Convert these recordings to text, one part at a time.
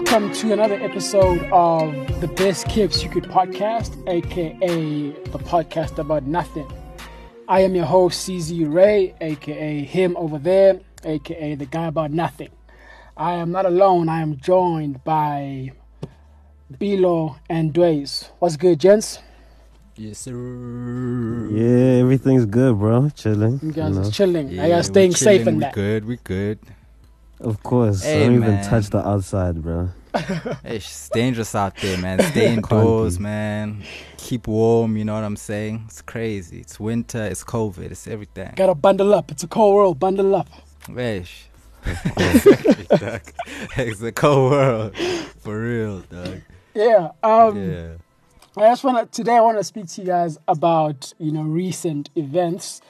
welcome to another episode of the Best Kept Secret podcast, aka the podcast about nothing. I am your host, CZ Ray, aka him over there, aka the guy about nothing. I am not alone, I am joined by Bilo and Dways. What's good, gents? Yes, sir. Yeah, everything's good, bro. Chilling. You guys know? chilling. Yeah, Are you we staying safe chilling, in we that? good, we good. Of course. Hey, I don't even touch the outside, bro. Hey, it's dangerous out there, man. Stay indoors, man. Keep warm, you know what I'm saying? It's crazy. It's winter, it's COVID, it's everything. Gotta bundle up. It's a cold world. Bundle up. Wesh. It's a cold world. For real, dog. Yeah. Um, Yeah. I just want to today. I want to speak to you guys about you know recent events,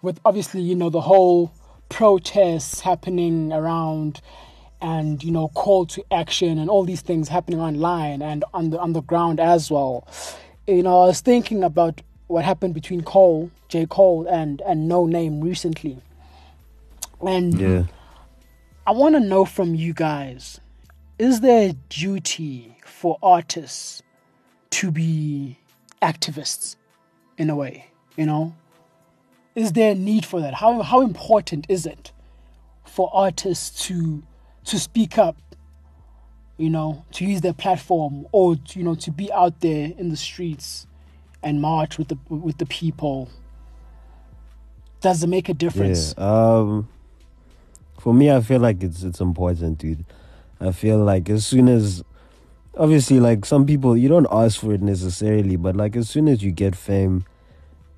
with obviously you know the whole protests happening around, and you know call to action and all these things happening online and on the on the ground as well. You know, I was thinking about what happened between Cole, J Cole, and and Noname recently, and Yeah. I want to know from you guys is there a duty for artists to be activists in a way? You know? Is there a need for that? How, how important is it for artists to to speak up, you know, to use their platform or you know to be out there in the streets and march with the with the people? Does it make a difference? Yeah. Um for me I feel like it's it's important, dude. I feel like as soon as obviously like some people you don't ask for it necessarily, but like as soon as you get fame,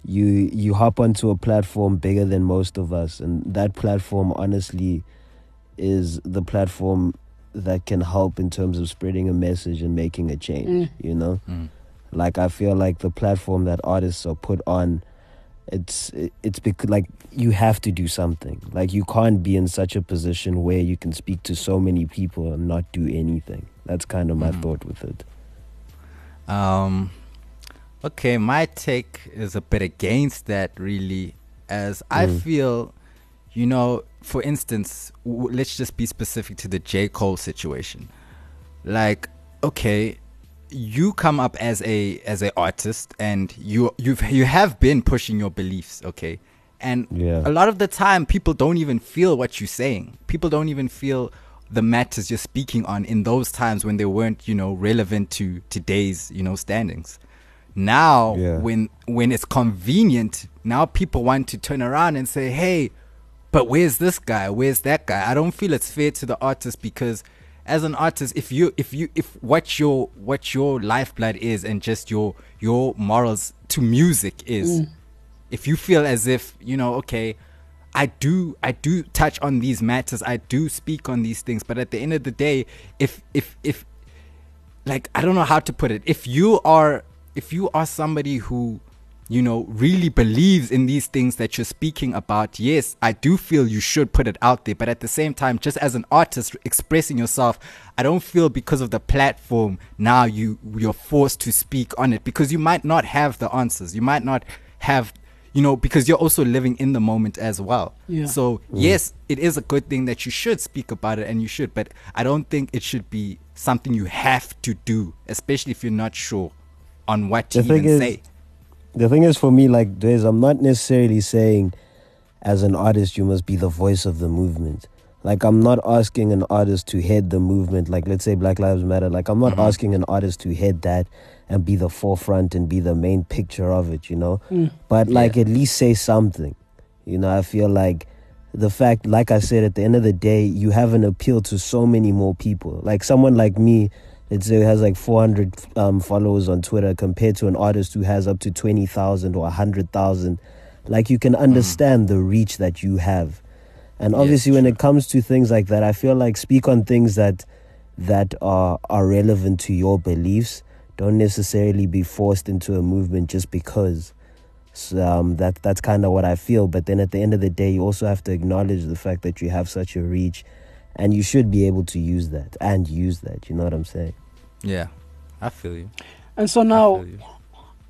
you you hop onto a platform bigger than most of us and that platform honestly is the platform that can help in terms of spreading a message and making a change, Mm. you know? Mm. like i feel like the platform that artists are put on it's it's because like you have to do something like you can't be in such a position where you can speak to so many people and not do anything that's kind of my Mhm. thought with it Um, okay, my take is a bit against that, really, as I Mm. feel, you know, for instance, w- let's just be specific to the J. Cole situation. Like, okay, you come up as a as an artist, and you you've you have been pushing your beliefs, okay, and Yeah. a lot of the time people don't even feel what you're saying. People don't even feel the matters you're speaking on in those times when they weren't, you know, relevant to today's, you know, standings. Now, Yeah. when when it's convenient, now people want to turn around and say, "Hey, but where's this guy? Where's that guy?" I don't feel it's fair to the artist because as an artist, if you if you if what your what your lifeblood is and just your your morals to music is, mm. if you feel as if you know, okay, I do I do touch on these matters, I do speak on these things, but at the end of the day, if if if like I don't know how to put it. If you are if you are somebody who you know really believes in these things that you're speaking about, yes, I do feel you should put it out there, but at the same time just as an artist expressing yourself, I don't feel because of the platform now you you're forced to speak on it because you might not have the answers. You might not have you know because you're also living in the moment as well. Yeah. So mm. yes, it is a good thing that you should speak about it and you should, but I don't think it should be something you have to do, especially if you're not sure on what to The thing even is- say. The thing is for me like there's i'm not necessarily saying as an artist you must be the voice of the movement like i'm not asking an artist to head the movement like let's say black lives matter like i'm not Mhm. asking an artist to head that and be the forefront and be the main picture of it you know Mm. but like Yeah. at least say something you know i feel like the fact like i said at the end of the day you have an appeal to so many more people like someone like me let's say has like 400 um, followers on twitter compared to an artist who has up to 20000 or 100000 like you can understand the reach that you have. And Yes, obviously when it comes to things like that i feel like speak on things that that are are relevant to your beliefs. Don't necessarily be forced into a movement just because. So, um, that that's kind of what I feel. But then at the end of the day, you also have to acknowledge the fact that you have such a reach, and you should be able to use that and use that. You know what I'm saying? Yeah, I feel you. And so now,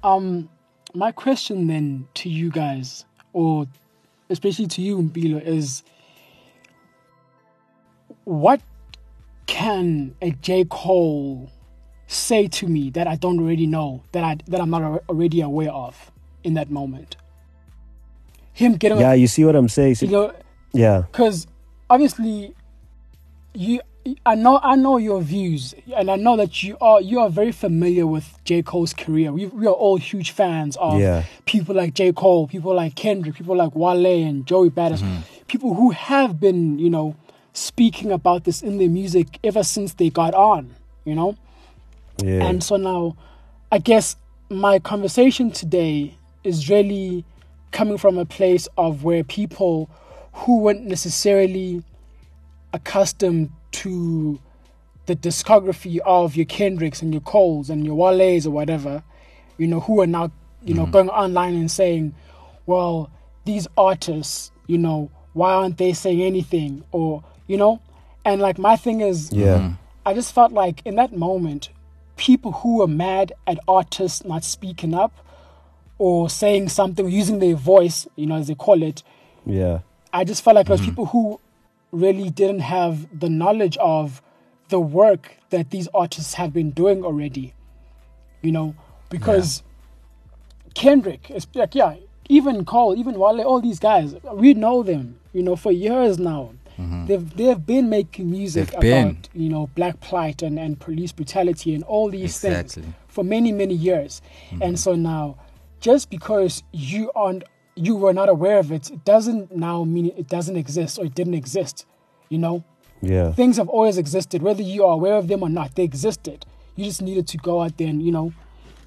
um, my question then to you guys, or especially to you, Mpilo, is what can a J. Cole say to me that I don't already know, that I that I'm not already aware of in that moment? Him getting Yeah, you see what I'm saying? you know, Yeah. because obviously you I know I know your views and I know that you are you are very familiar with J. Cole's career. We we are all huge fans of Yeah. people like J. Cole, people like Kendrick, people like Wale and Joey Badass, mm-hmm. people who have been, you know, speaking about this in their music ever since they got on, you know? Yeah. And so now, I guess my conversation today is really coming from a place of where people who weren't necessarily accustomed to the discography of your Kendricks and your Coles and your Wale's or whatever, you know, who are now, you know, mm-hmm. going online and saying, well, these artists, you know, why aren't they saying anything? Or, you know, and like my thing is, yeah. Mm-hmm. I just felt like in that moment, people who were mad at artists not speaking up or saying something, using their voice, you know, as they call it, Yeah. I just felt like it was mm-hmm. people who really didn't have the knowledge of the work that these artists have been doing already. You know, because Kendrick, is like, yeah, even Cole, even Wale, all these guys, we know them, you know, for years now. Mm-hmm. They've they've been making music They've been. about you know black plight and, and police brutality and all these Exactly. things for many many years, mm-hmm. and so now, just because you aren't you were not aware of it, it doesn't now mean it doesn't exist or it didn't exist. You know, Yeah. things have always existed, whether you are aware of them or not. They existed. You just needed to go out there and you know,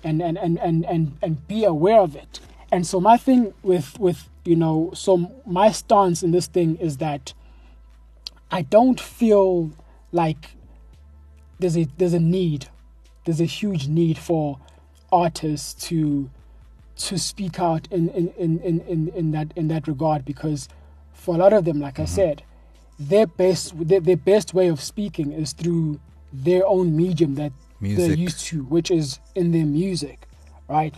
and and and and and, and be aware of it. And so my thing with with you know, so my stance in this thing is that I don't feel like there's a there's a need, there's a huge need for artists to to speak out in in, in, in, in, in that in that regard because for a lot of them, like I mm-hmm. said, their best their, their best way of speaking is through their own medium that they're used to, which is in their music, right?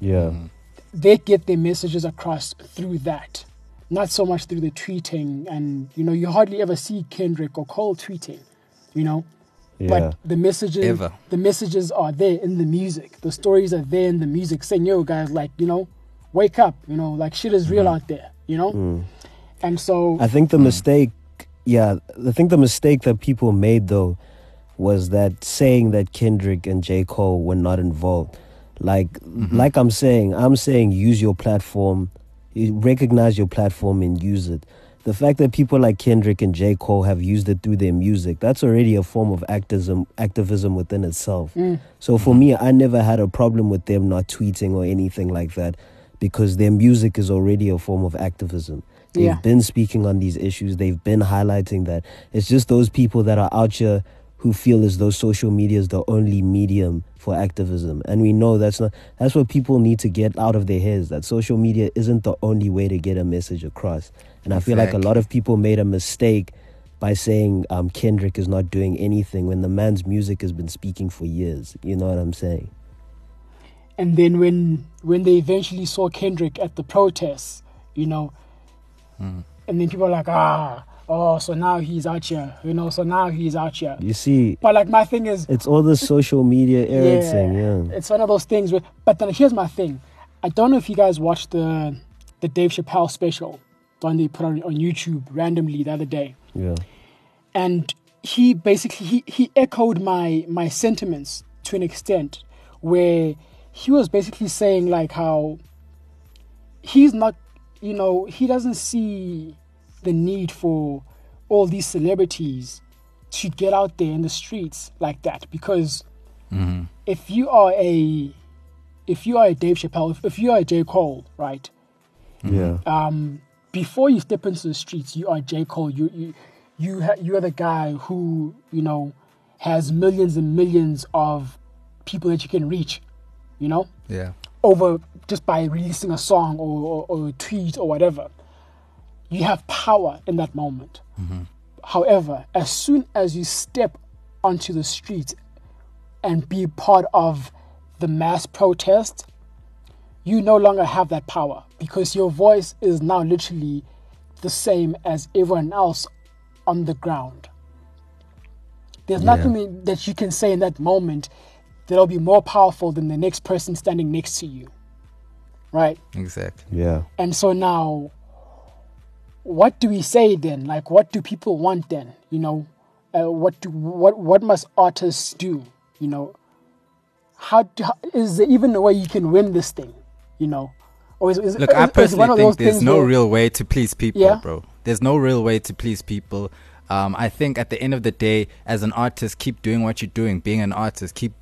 Yeah. Mm-hmm. they get their messages across through that, not so much through the tweeting. And you know, you hardly ever see Kendrick or Cole tweeting, you know. Yeah. But the messages, Ever. the messages are there in the music. The stories are there in the music, saying, "Yo, guys, like you know, wake up, you know, like shit is real mm. out there, you know." Mm. And so, I think the mm. mistake, yeah, I think the mistake that people made though was that saying that Kendrick and J. Cole were not involved. Like, mm-hmm. like I'm saying, I'm saying use your platform, you recognize your platform and use it. The fact that people like Kendrick and J. Cole have used it through their music, that's already a form of activism, activism within itself. Mm. So for me, I never had a problem with them not tweeting or anything like that because their music is already a form of activism. They've Yeah. been speaking on these issues. They've been highlighting that. It's just those people that are out here who feel as though social media is the only medium for activism. And we know that's not that's what people need to get out of their heads that social media isn't the only way to get a message across. And I feel like a lot of people made a mistake by saying um, Kendrick is not doing anything when the man's music has been speaking for years. You know what I'm saying? and then when when they eventually saw Kendrick at the protests, you know, and then people are like, ah, oh, so now he's out here, you know, so now he's out here. You see, But like my thing is, it's all the social media era thing, yeah. It's one of those things where, but then here's my thing. I don't know if you guys watched the the Dave Chappelle special, the one they put on, on YouTube randomly the other day, Yeah. and he basically he, he echoed my my sentiments to an extent where he was basically saying like how he's not you know he doesn't see the need for all these celebrities to get out there in the streets like that. Because if you are a if you are a Dave Chappelle if, if you are a J. Cole right? Yeah. um, before you step into the streets, you are J. Cole. You you you ha- you are the guy who you know has millions and millions of people that you can reach. You know, Yeah. over just by releasing a song or, or, or a tweet or whatever. You have power in that moment. Mm-hmm. However, as soon as you step onto the street and be part of the mass protest, you no longer have that power because your voice is now literally the same as everyone else on the ground. There's Yeah. nothing that you can say in that moment that'll be more powerful than the next person standing next to you. Right? Exactly. Yeah. And so now, what do we say then? Like, what do people want then? You know, uh, what do what what must artists do? You know, how, do, how is there even a way you can win this thing? You know, or is, is, Look, is, I is personally one of think there's no where- real way to please people, Yeah. bro. There's no real way to please people. Um, I think at the end of the day, as an artist, keep doing what you're doing. Being an artist, keep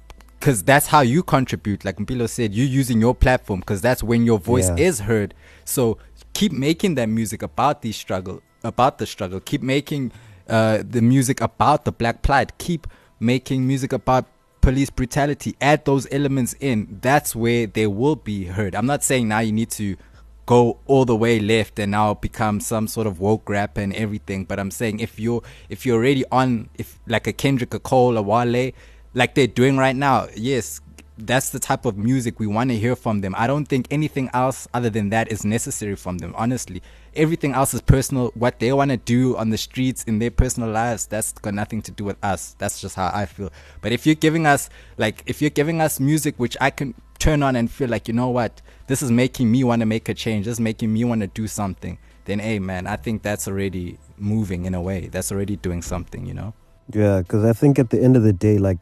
because that's how you contribute. Like Mpilo said, you're using your platform because that's when your voice Yeah. is heard. So keep making that music about the struggle, about the struggle. Keep making uh, the music about the black plight. Keep making music about police brutality. Add those elements in. That's where they will be heard. I'm not saying now you need to go all the way left and now become some sort of woke rapper and everything. But I'm saying if you're if you're already on if like a Kendrick, a Cole, a Wale, like they're doing right now, yes, that's the type of music we want to hear from them. I don't think anything else other than that is necessary from them. Honestly, everything else is personal. What they want to do on the streets in their personal lives, that's got nothing to do with us. That's just how I feel. But if you're giving us like if you're giving us music which I can turn on and feel like you know what this is making me want to make a change this is making me want to do something then hey man i think that's already moving in a way that's already doing something you know Yeah, because I think at the end of the day, like,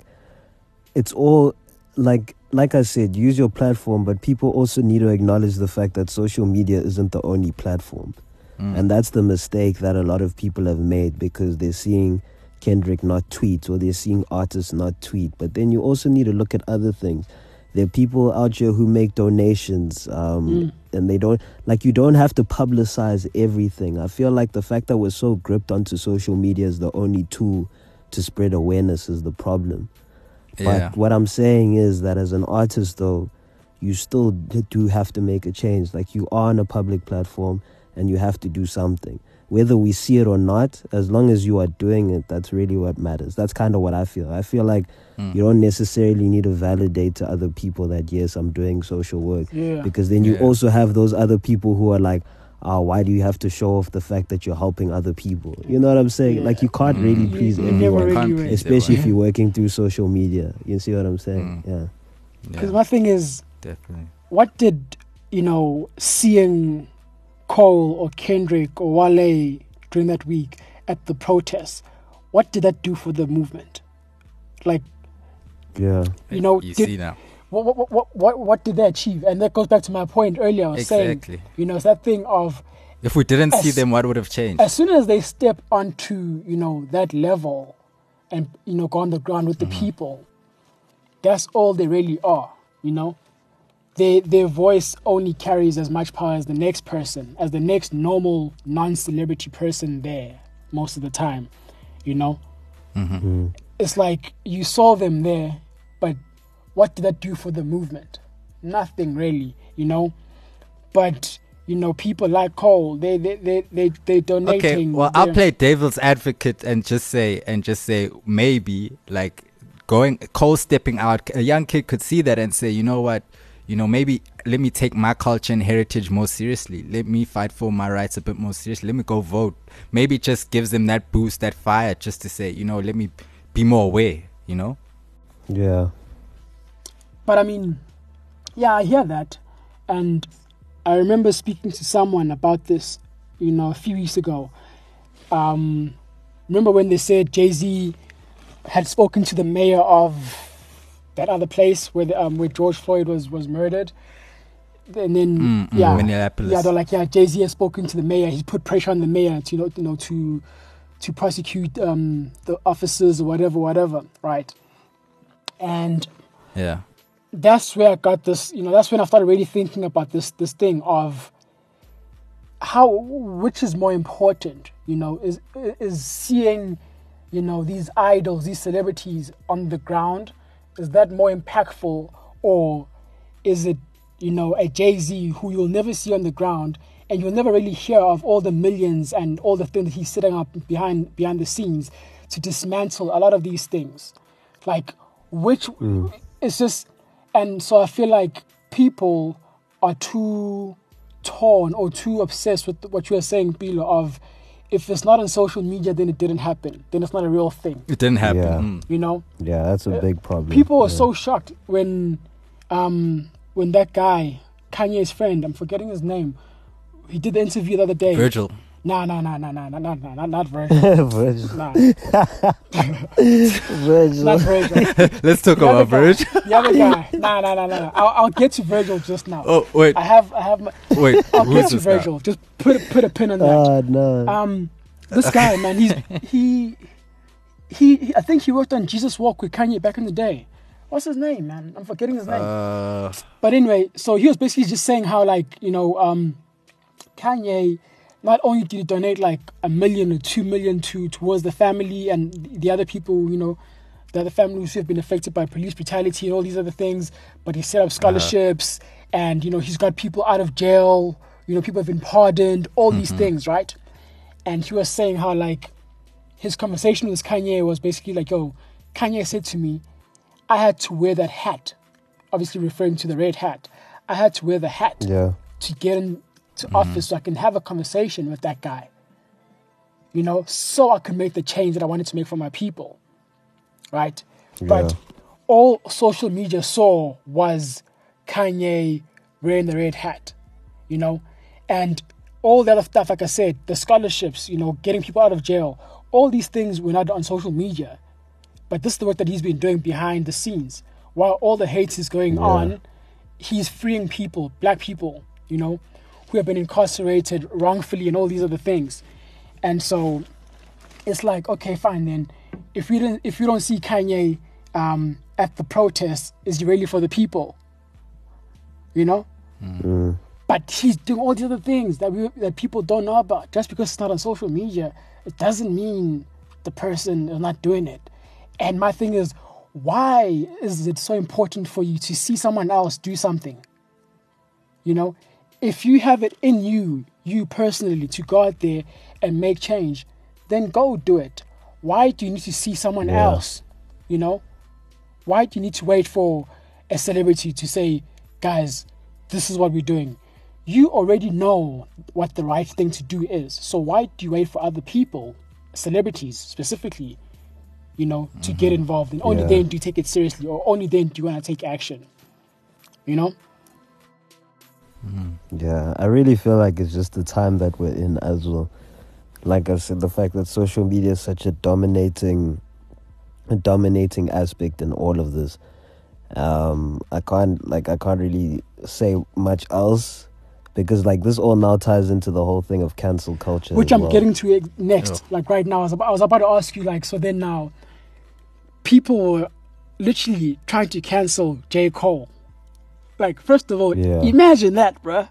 it's all like like I said, use your platform, but people also need to acknowledge the fact that social media isn't the only platform, Mm. and that's the mistake that a lot of people have made because they're seeing Kendrick not tweet or they're seeing artists not tweet. But then you also need to look at other things. There are people out here who make donations, um, Mm. and they don't like you don't have to publicize everything. I feel like the fact that we're so gripped onto social media as the only tool to spread awareness is the problem. yeah But what I'm saying is that as an artist, though, you still do have to make a change. Like you are on a public platform and you have to do something. Whether we see it or not, as long as you are doing it, that's really what matters. That's kind of what I feel. I feel like Mm. you don't necessarily need to validate to other people that, yes, I'm doing social work. Yeah. Because then you Yeah. also have those other people who are like, oh, why do you have to show off the fact that you're helping other people? You know what I'm saying? Yeah. Like you can't really Mm. please You- you Mm. everyone really Can't please especially if you're working through social media. You see what I'm saying? Mm. Yeah. Because yeah my thing is, definitely what did you know seeing Cole or Kendrick or Wale during that week at the protests? What did that do for the movement? Like, Yeah. you know, you did- see now what what, what what what did they achieve? And that goes back to my point earlier. I was saying, exactly you know, it's that thing of if we didn't see them what would have changed as soon as they step onto you know that level and you know go on the ground with the mm-hmm. people that's all they really are you know they, their voice only carries as much power as the next person as the next normal non-celebrity person there most of the time you know? Mm. it's like you saw them there but what did that do for the movement? Nothing really you know? But you know people like cole they they they they, they donating okay well i'll play devil's advocate and just say and just say maybe like going cole stepping out a young kid could see that and say you know what you know maybe let me take my culture and heritage more seriously let me fight for my rights a bit more seriously let me go vote maybe it just gives them that boost that fire just to say you know let me be more aware you know Yeah. But I mean, yeah, I hear that. And I remember speaking to someone about this, you know, a few weeks ago. Um, remember when they said Jay Z had spoken to the mayor of that other place where the, um, where George Floyd was was murdered, and then Mm, mm, yeah, Minneapolis. yeah, they're like, yeah, Jay Z has spoken to the mayor. He's put pressure on the mayor to you know, you know to to prosecute um, the officers or whatever, whatever, right? And yeah that's where I got this, you know, that's when I started really thinking about this this thing of how which is more important, you know, is is seeing, you know, these idols, these celebrities on the ground, is that more impactful or is it, you know, a Jay-Z who you'll never see on the ground and you'll never really hear of all the millions and all the things that he's setting up behind behind the scenes to dismantle a lot of these things. Like which mm. it's just and so I feel like people are too torn or too obsessed with what you are saying, Bilo, of if it's not on social media, then it didn't happen. Then it's not a real thing. It didn't happen. Yeah. Mm. You know, Yeah, that's a Uh, big problem. people were yeah. so shocked when, um, when that guy, Kanye's friend, I'm forgetting his name, he did the interview the other day. Virgil. Nah, nah, nah, nah, nah, nah, nah, nah, not, not Virgil. Virgil. Nah, Virgil. not Virgil. Let's talk The about guy. Virgil. The other guy. Nah, nah, nah, nah. nah. I'll, I'll get to Virgil just now. Oh wait, I have, I have. My, wait. I'll Who's get to this guy? Virgil. Just put a, put a pin on that. Ah, no. Um, this guy, man, he's he, he, he. I think he worked on Jesus Walk with Kanye back in the day. What's his name, man? I'm forgetting his name. Uh, but anyway, so he was basically just saying how, like, you know, um, Kanye. Not only did he donate like a million or two million to towards the family and the other people, you know, the other families who have been affected by police brutality and all these other things, but he set up uh-huh. scholarships and you know he's got people out of jail. You know, people have been pardoned. All these mm-hmm. things, right? and he was saying how like his conversation with Kanye was basically like, "Yo, Kanye said to me, I had to wear that hat, obviously referring to the red hat. I had to wear the hat yeah. to get into mm-hmm. office so I can have a conversation with that guy. You know, so I can make the change that I wanted to make for my people, right? But all social media saw was Kanye wearing the red hat, you know, and all the other stuff, like I said, the scholarships, you know, getting people out of jail, all these things were not on social media. But this is the work that he's been doing behind the scenes. While all the hate is going on, he's freeing people, black people, you know, who have been incarcerated wrongfully and all these other things. And so it's like, okay, fine then. If we don't if you don't see Kanye um, at the protest, is he really for the people? You know? But he's doing all these other things that we that people don't know about. Just because it's not on social media, it doesn't mean the person is not doing it. And my thing is, why is it so important for you to see someone else do something? You know, if you have it in you, you personally, to go out there and make change, then go do it. Why do you need to see someone Yeah. else? You know, why do you need to wait for a celebrity to say, guys, this is what we're doing? You already know what the right thing to do is. So why do you wait for other people, celebrities specifically, you know, to get mm-hmm. involved? And only Yeah. then do you take it seriously, or only then do you want to take action? You know? Yeah, I really feel like it's just the time that we're in as well. Like I said, the fact that social media is such a dominating, a dominating aspect in all of this. Um, I can't like I can't really say much else because like this all now ties into the whole thing of cancel culture. which I'm well. getting to ex- next. Like right now, I was, about, I was about to ask you. Like, so then now, people were literally trying to cancel J Cole. Like, first of all, Yeah. imagine that, bruh.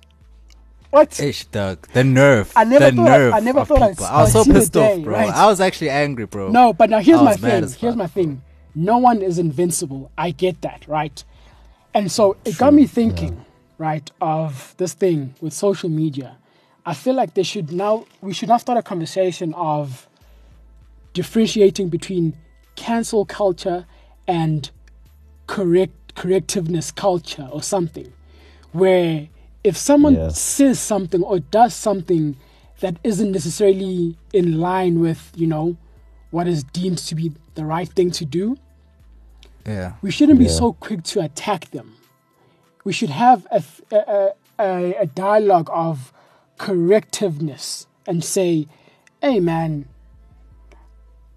What? ish, Doug. The nerve. I never the thought I- nerve. I never of thought I'd people. I was so see the pissed day, off, bro. right? I was actually angry, bro. No, but now here's my thing. Here's my thing. No one is invincible. I get that, right? And so it got me thinking, right, of this thing with social media. I feel like they should now we should now start a conversation of differentiating between cancel culture and correct correctiveness culture or something. Where if someone Yeah. says something or does something that isn't necessarily in line with, you know, what is deemed to be the right thing to do, Yeah. we shouldn't be Yeah. so quick to attack them. We should have a, a, a, a dialogue of correctiveness and say, hey man,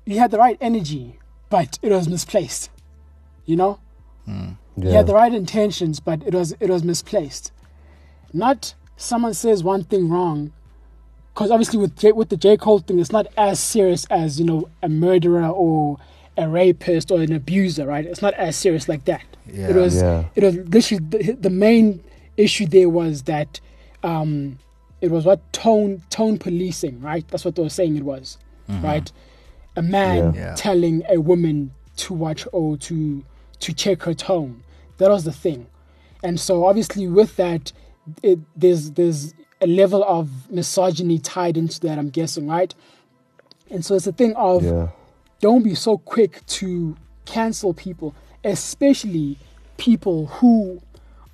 you had the right energy, but it was misplaced. You know? You Yeah. had the right intentions, but it was it was misplaced. Not someone says one thing wrong, because obviously with J, with the J Cole thing, it's not as serious as you know a murderer or a rapist or an abuser, right? It's not as serious like that. Yeah. It was Yeah. it was literally the, the main issue there was that um, it was what tone tone policing, right? That's what they were saying it was, right? A man Yeah. Yeah. telling a woman to watch or to to check her tone. That was the thing, and so obviously with that, it, there's there's a level of misogyny tied into that. I'm guessing, right? And so it's a thing of yeah. don't be so quick to cancel people, especially people who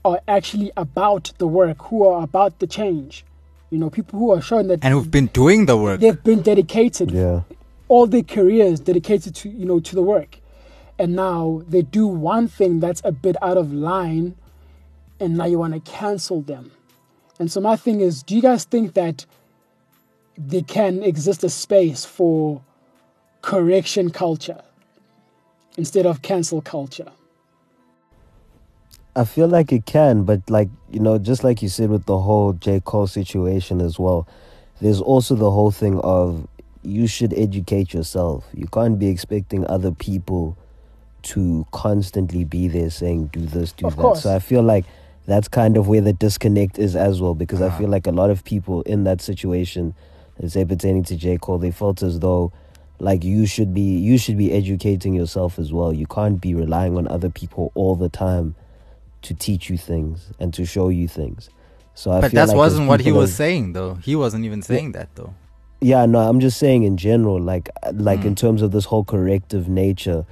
are actually about the work, who are about the change. You know, people who are showing that and who've been doing the work. they've been dedicated Yeah. all their careers dedicated to you know to the work and now they do one thing that's a bit out of line and now you want to cancel them. And so my thing is do you guys think that there can exist a space for correction culture instead of cancel culture? I feel like it can, but like you know, just like you said with the whole J. Cole situation as well, there's also the whole thing of you should educate yourself. You can't be expecting other people to constantly be there saying do this, do Of that. course. So I feel like that's kind of where the disconnect is as well, because I feel like a lot of people in that situation, let's say pertaining to J Cole, they felt as though like you should be you should be educating yourself as well. You can't be relying on other people all the time to teach you things and to show you things. So I but feel that like wasn't what he was as- saying, though. He wasn't even saying that, though. Yeah, no, I'm just saying in general, like uh, like Mm. in terms of this whole corrective nature,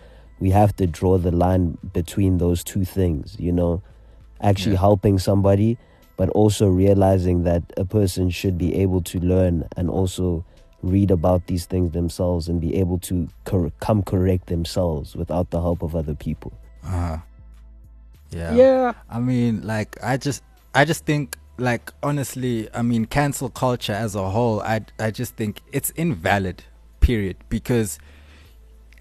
we have to draw the line between those two things, you know, actually Yeah. helping somebody, but also realizing that a person should be able to learn and also read about these things themselves and be able to cor- come correct themselves without the help of other people. Uh, yeah. yeah I mean, like, I just, I just think, like, honestly, I mean, cancel culture as a whole, I, I just think it's invalid. Period. Because,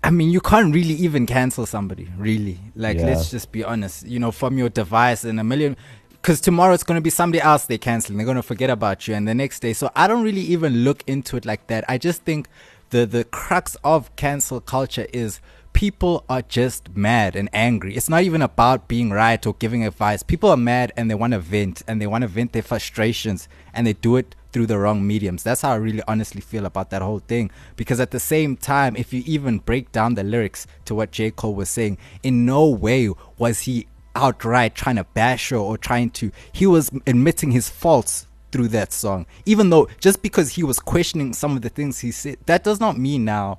I mean, you can't really even cancel somebody, really. Like, Yeah. let's just be honest. You know, from your device and a million. Because tomorrow it's going to be somebody else they canceling. They're going to forget about you, and the next day. So I don't really even look into it like that. I just think the the crux of cancel culture is people are just mad and angry. It's not even about being right or giving advice. People are mad and they want to vent and they want to vent their frustrations and they do it through the wrong mediums. That's how I really honestly feel about that whole thing. Because at the same time, if you even break down the lyrics to what J. Cole was saying, in no way was he outright trying to bash her or trying to, he was admitting his faults through that song. Even though just because he was questioning some of the things he said, that does not mean now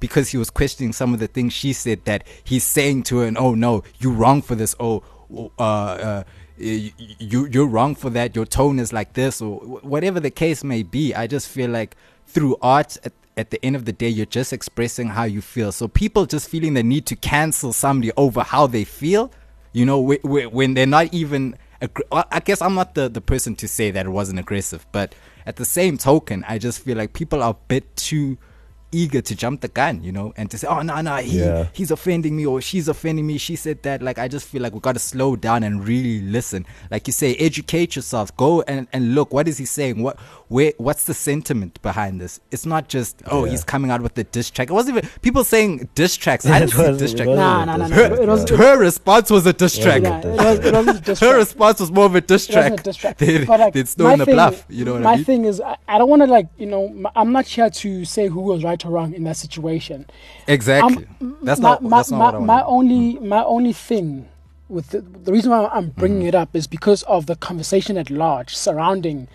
because he was questioning some of the things she said that he's saying to her and oh no you wrong for this oh uh, uh you you- you're wrong for that. Your tone is like this or whatever the case may be. I just feel like through art at, at the end of the day you're just expressing how you feel. So people just feeling the need to cancel somebody over how they feel you know wh- wh- when they're not even i guess i'm not the, the person to say that it wasn't aggressive but at the same token i just feel like people are a bit too eager to jump the gun, you know, and to say, "Oh no, no, he Yeah. he's offending me or she's offending me." She said that. Like, I just feel like we got to slow down and really listen. Like you say, educate yourself. Go and, and look. What is he saying? What where? What's the sentiment behind this? It's not just oh, Yeah. he's coming out with the diss track. It wasn't even people saying diss tracks. I It didn't see wasn't- diss it track. wasn't Nah, a nah, nah, diss nah. track, It was- yeah. Her response was a diss track. yeah, it was, it was a diss Her response was more of a diss It wasn't track. a diss track. They, But, like, they'd my still in the thing- bluff. You know what I mean? My thing is, I, I don't want to like, you know, I'm not here to say who was right or wrong in that situation. Exactly. Um, that's my, not. my, that's not my, my only my only thing with the, the reason why I'm bringing Mm-hmm. it up is because of the conversation at large surrounding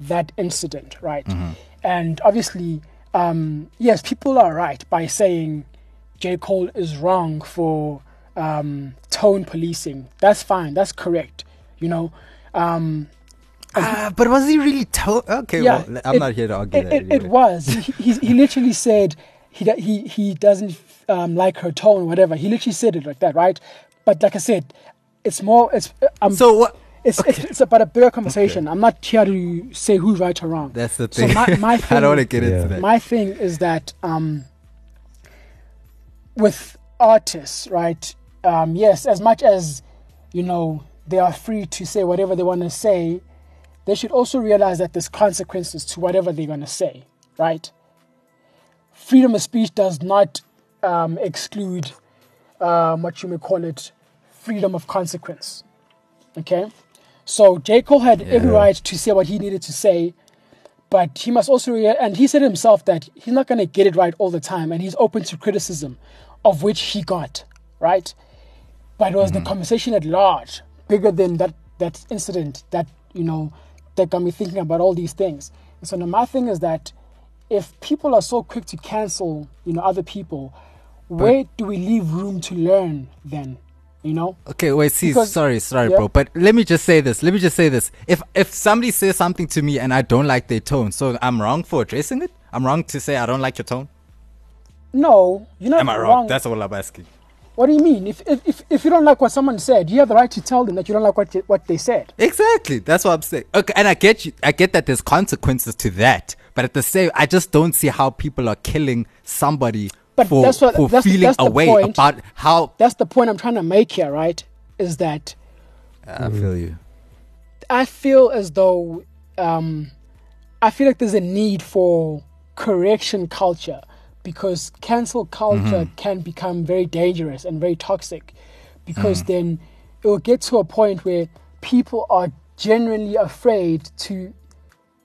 that incident, right? Mm-hmm. And obviously, um, yes, people are right by saying J Cole is wrong for um, tone policing. That's fine. That's correct. You know. Um, Ah, but was he really told? Okay, yeah, well, I'm it- not here to argue it, that. It, it was. he, he, he literally said he he he doesn't um, like her tone, whatever. He literally said it like that, right? But like I said, it's more. It's um, So what? it's, it's it's about a bigger conversation. I'm not here to say who's right or wrong. That's the So thing. my- my I thing- don't want to get Yeah. into that. My thing is that um, with artists, right? Um, yes, as much as you know they are free to say whatever they want to say, they should also realize that there's consequences to whatever they're going to say, right? Freedom of speech does not um, exclude um, what you may call it freedom of consequence. Okay, so J Cole had every right to say what he needed to say, but he must also rea- and he said himself that he's not going to get it right all the time, and he's open to criticism, of which he got right. But it was the conversation at large, bigger than that that incident that you know that got me thinking about all these things. And so now my thing is that if people are so quick to cancel, you know, other people, where do we leave room to learn then? You know? Okay, wait, see, Because- sorry, sorry, yeah. bro. But let me just say this. Let me just say this. If if somebody says something to me and I don't like their tone, so I'm wrong for addressing it? I'm wrong to say I don't like your tone? No, you're not Am I wrong? That's all I'm asking. What do you mean? If, if if if you don't like what someone said, you have the right to tell them that you don't like what you, what they said. Exactly. That's what I'm saying. Okay, and I get you. I get that there's consequences to that, but at the same, I just don't see how people are killing somebody But for, that's what- for that's- feeling that's the point. about how. That's the point I'm trying to make here, right? Is that I feel you. I feel as though um, I feel like there's a need for correction culture because cancel culture mm-hmm. can become very dangerous and very toxic because mm. then it will get to a point where people are genuinely afraid to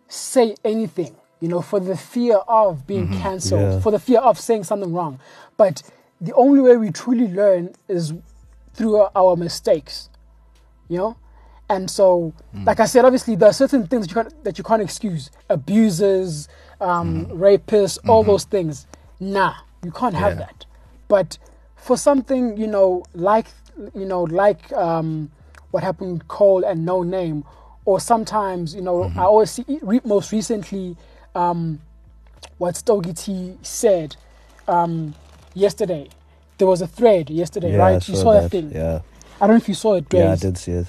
say anything, you know, for the fear of being mm-hmm. cancelled, Yeah. for the fear of saying something wrong. But the only way we truly learn is through our- mistakes, you know. And so, mm. like I said, obviously there are certain things that you can't, that you can't excuse: abusers, um, mm. rapists, all mm-hmm. those things. Nah, you can't have Yeah. that. But for something, you know, like you know, like um, what happened with Cole and Noname, or sometimes, you know, I always see re- most recently um, what Stogie T said um, yesterday. There was a thread yesterday, Yeah, I right? You saw saw that, that. thing. Yeah, I don't know if you saw it, yeah, I did see it.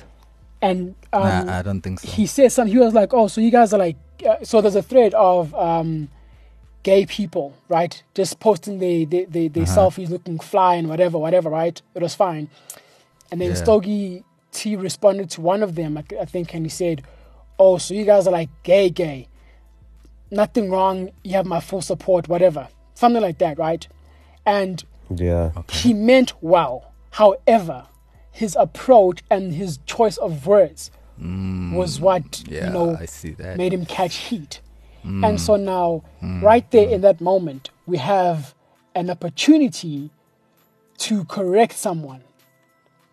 And um, nah, I don't think so. he said something. He was like, "Oh, so you guys are like, uh, so there's a thread of um, gay people, right? Just posting the the, the, the Uh-huh. selfies, looking fly and whatever, whatever, right? It was fine." And then Yeah. Stogie T responded to one of them, I, I think, and he said, "Oh, so you guys are like gay, gay. Nothing wrong. You have my full support, whatever, something like that, right?" And Yeah, he meant well. However, his approach and his choice of words was what Mm, yeah, you know I see that. made him catch heat. And so now, right there in that moment, we have an opportunity to correct someone.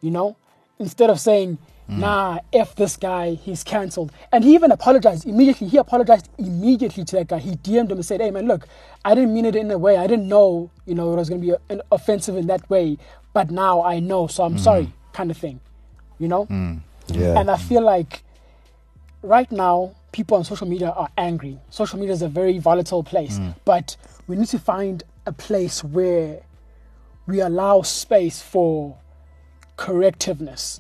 You know, instead of saying, "Nah, f this guy, he's cancelled. and he even apologized immediately. He apologized immediately to that guy. He DM'd him and said, "Hey man, look, I didn't mean it in a way. I didn't know, you know, it was going to be offensive in that way, but now I know, so I'm sorry," kind of thing. You know. Mm. yeah. And I feel like right now, people on social media are angry. Social media is a very volatile place, mm. but we need to find a place where we allow space for correctiveness.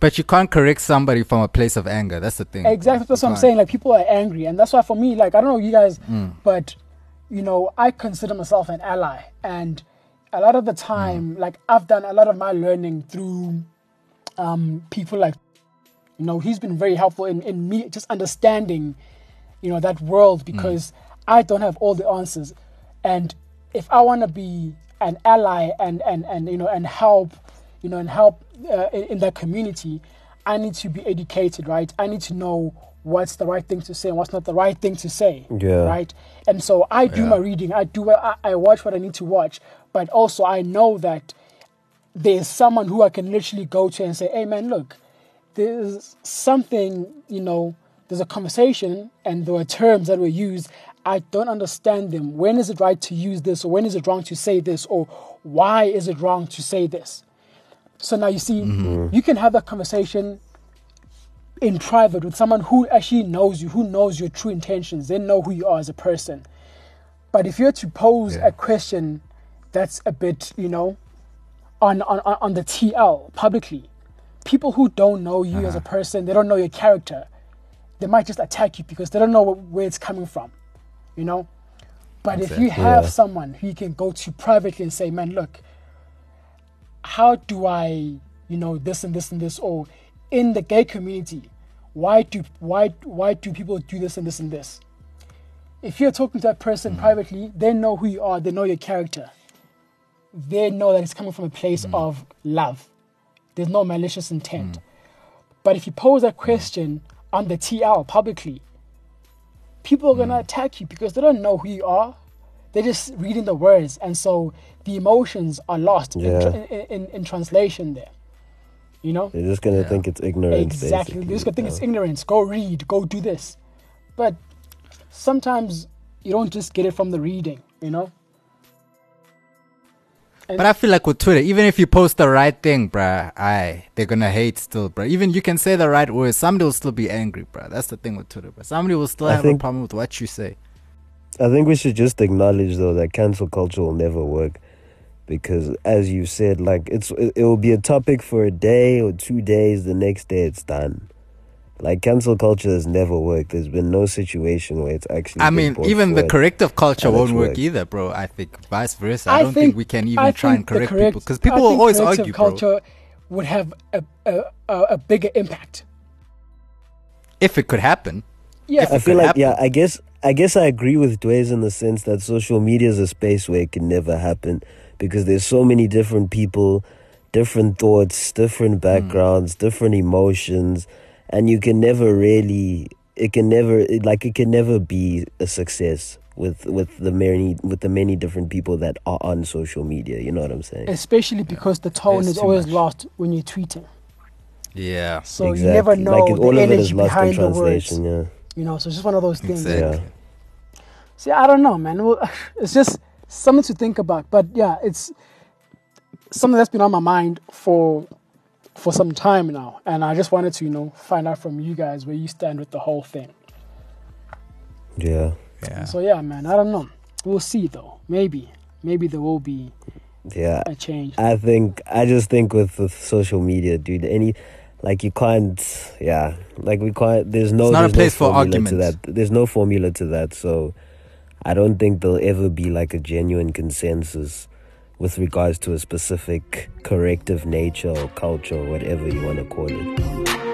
But you can't correct somebody from a place of anger. That's the thing. Exactly. That's what I'm saying. Like, people are angry. And that's why, for me, like, I don't know you guys, mm. but, you know, I consider myself an ally. And a lot of the time, mm. like, I've done a lot of my learning through um, people like you know he's been very helpful in, in me just understanding you know that world because i don't have all the answers. And if i want to be an ally and and and you know and help you know and help uh, in, in that community i need to be educated right? I need to know what's the right thing to say and what's not the right thing to say Yeah. right? And so i do Yeah. my reading. I do I, I watch what i need to watch. But also i know that there's someone who I can literally go to and say, hey man, look, there's something, you know, there's a conversation and there are terms that were used. I don't understand them. When is it right to use this or when is it wrong to say this or why is it wrong to say this? So now you see, mm-hmm. you can have that conversation in private with someone who actually knows you, who knows your true intentions. They know who you are as a person. But if you're to pose Yeah. a question that's a bit, you know, on, on on the TL publicly, people who don't know you as a uh-huh. person, they don't know your character, they might just attack you because they don't know wh- where it's coming from, you know? But if you have Yeah. someone who you can go to privately and say, man, look, how do I, you know, this and this and this, or in the gay community, why do why why do people do this and this and this? If you're talking to that person mm-hmm. privately, they know who you are, they know your character. They know that it's coming from a place mm-hmm. of love. There's no malicious intent. But if you pose that question on the TL publicly, people are gonna mm. attack you because they don't know who you are. They're just reading the words, and so the emotions are lost in, Yeah. tra- in, in, in translation. There, you know, They're just gonna think it's ignorance. exactly. basically. They're just gonna think it's ignorance. Go read. Go do this. But sometimes you don't just get it from the reading. You know. But I feel like with Twitter, even if you post the right thing, bruh, aye, they're gonna hate still, bruh. Even you can say the right words, somebody will still be angry, bruh. That's the thing with Twitter, bruh. Somebody will still I have think- a problem with what you say. I think we should just acknowledge though that cancel culture will never work because as you said like it's it, it will be a topic for a day or two days the next day it's done. Like cancel culture has never worked. There's been no situation where it's actually I mean, even the corrective culture won't work worked. either, bro. I think vice versa. I, I don't think- think, we can even I try and think the correct people because people I will think always corrective argue, bro. culture would have a, a, a, a bigger impact. If it could happen, Yeah, If I feel like happen. yeah, I guess I guess I agree with Dwayne in the sense that social media is a space where it can never happen because there's so many different people, different thoughts, different hmm. backgrounds, different emotions, and you can never really it can never it, like it can never be a success with with the many with the many different people that are on social media. You know what I'm saying? especially because the tone There's is always much. lost when you're tweeting. yeah, So you never know like it- the all of it energy is lost in behind the words. Yeah. You know, so it's just one of those things. exactly. Yeah. See, I don't know, man. Well, It's just something to think about. But yeah, it's something that's been on my mind for for some time now, and I just wanted to, you know, find out from you guys where you stand with the whole thing. Yeah. Yeah. So yeah, man, I don't know. We'll see though. Maybe, maybe there will be Yeah. a change. I think I just think with, with social media, dude, any like you can't yeah. Like we can't there's no It's not a place no for formula to that. There's no formula to that. So I don't think there'll ever be like a genuine consensus with regards to a specific corrective nature or culture or whatever you want to call it.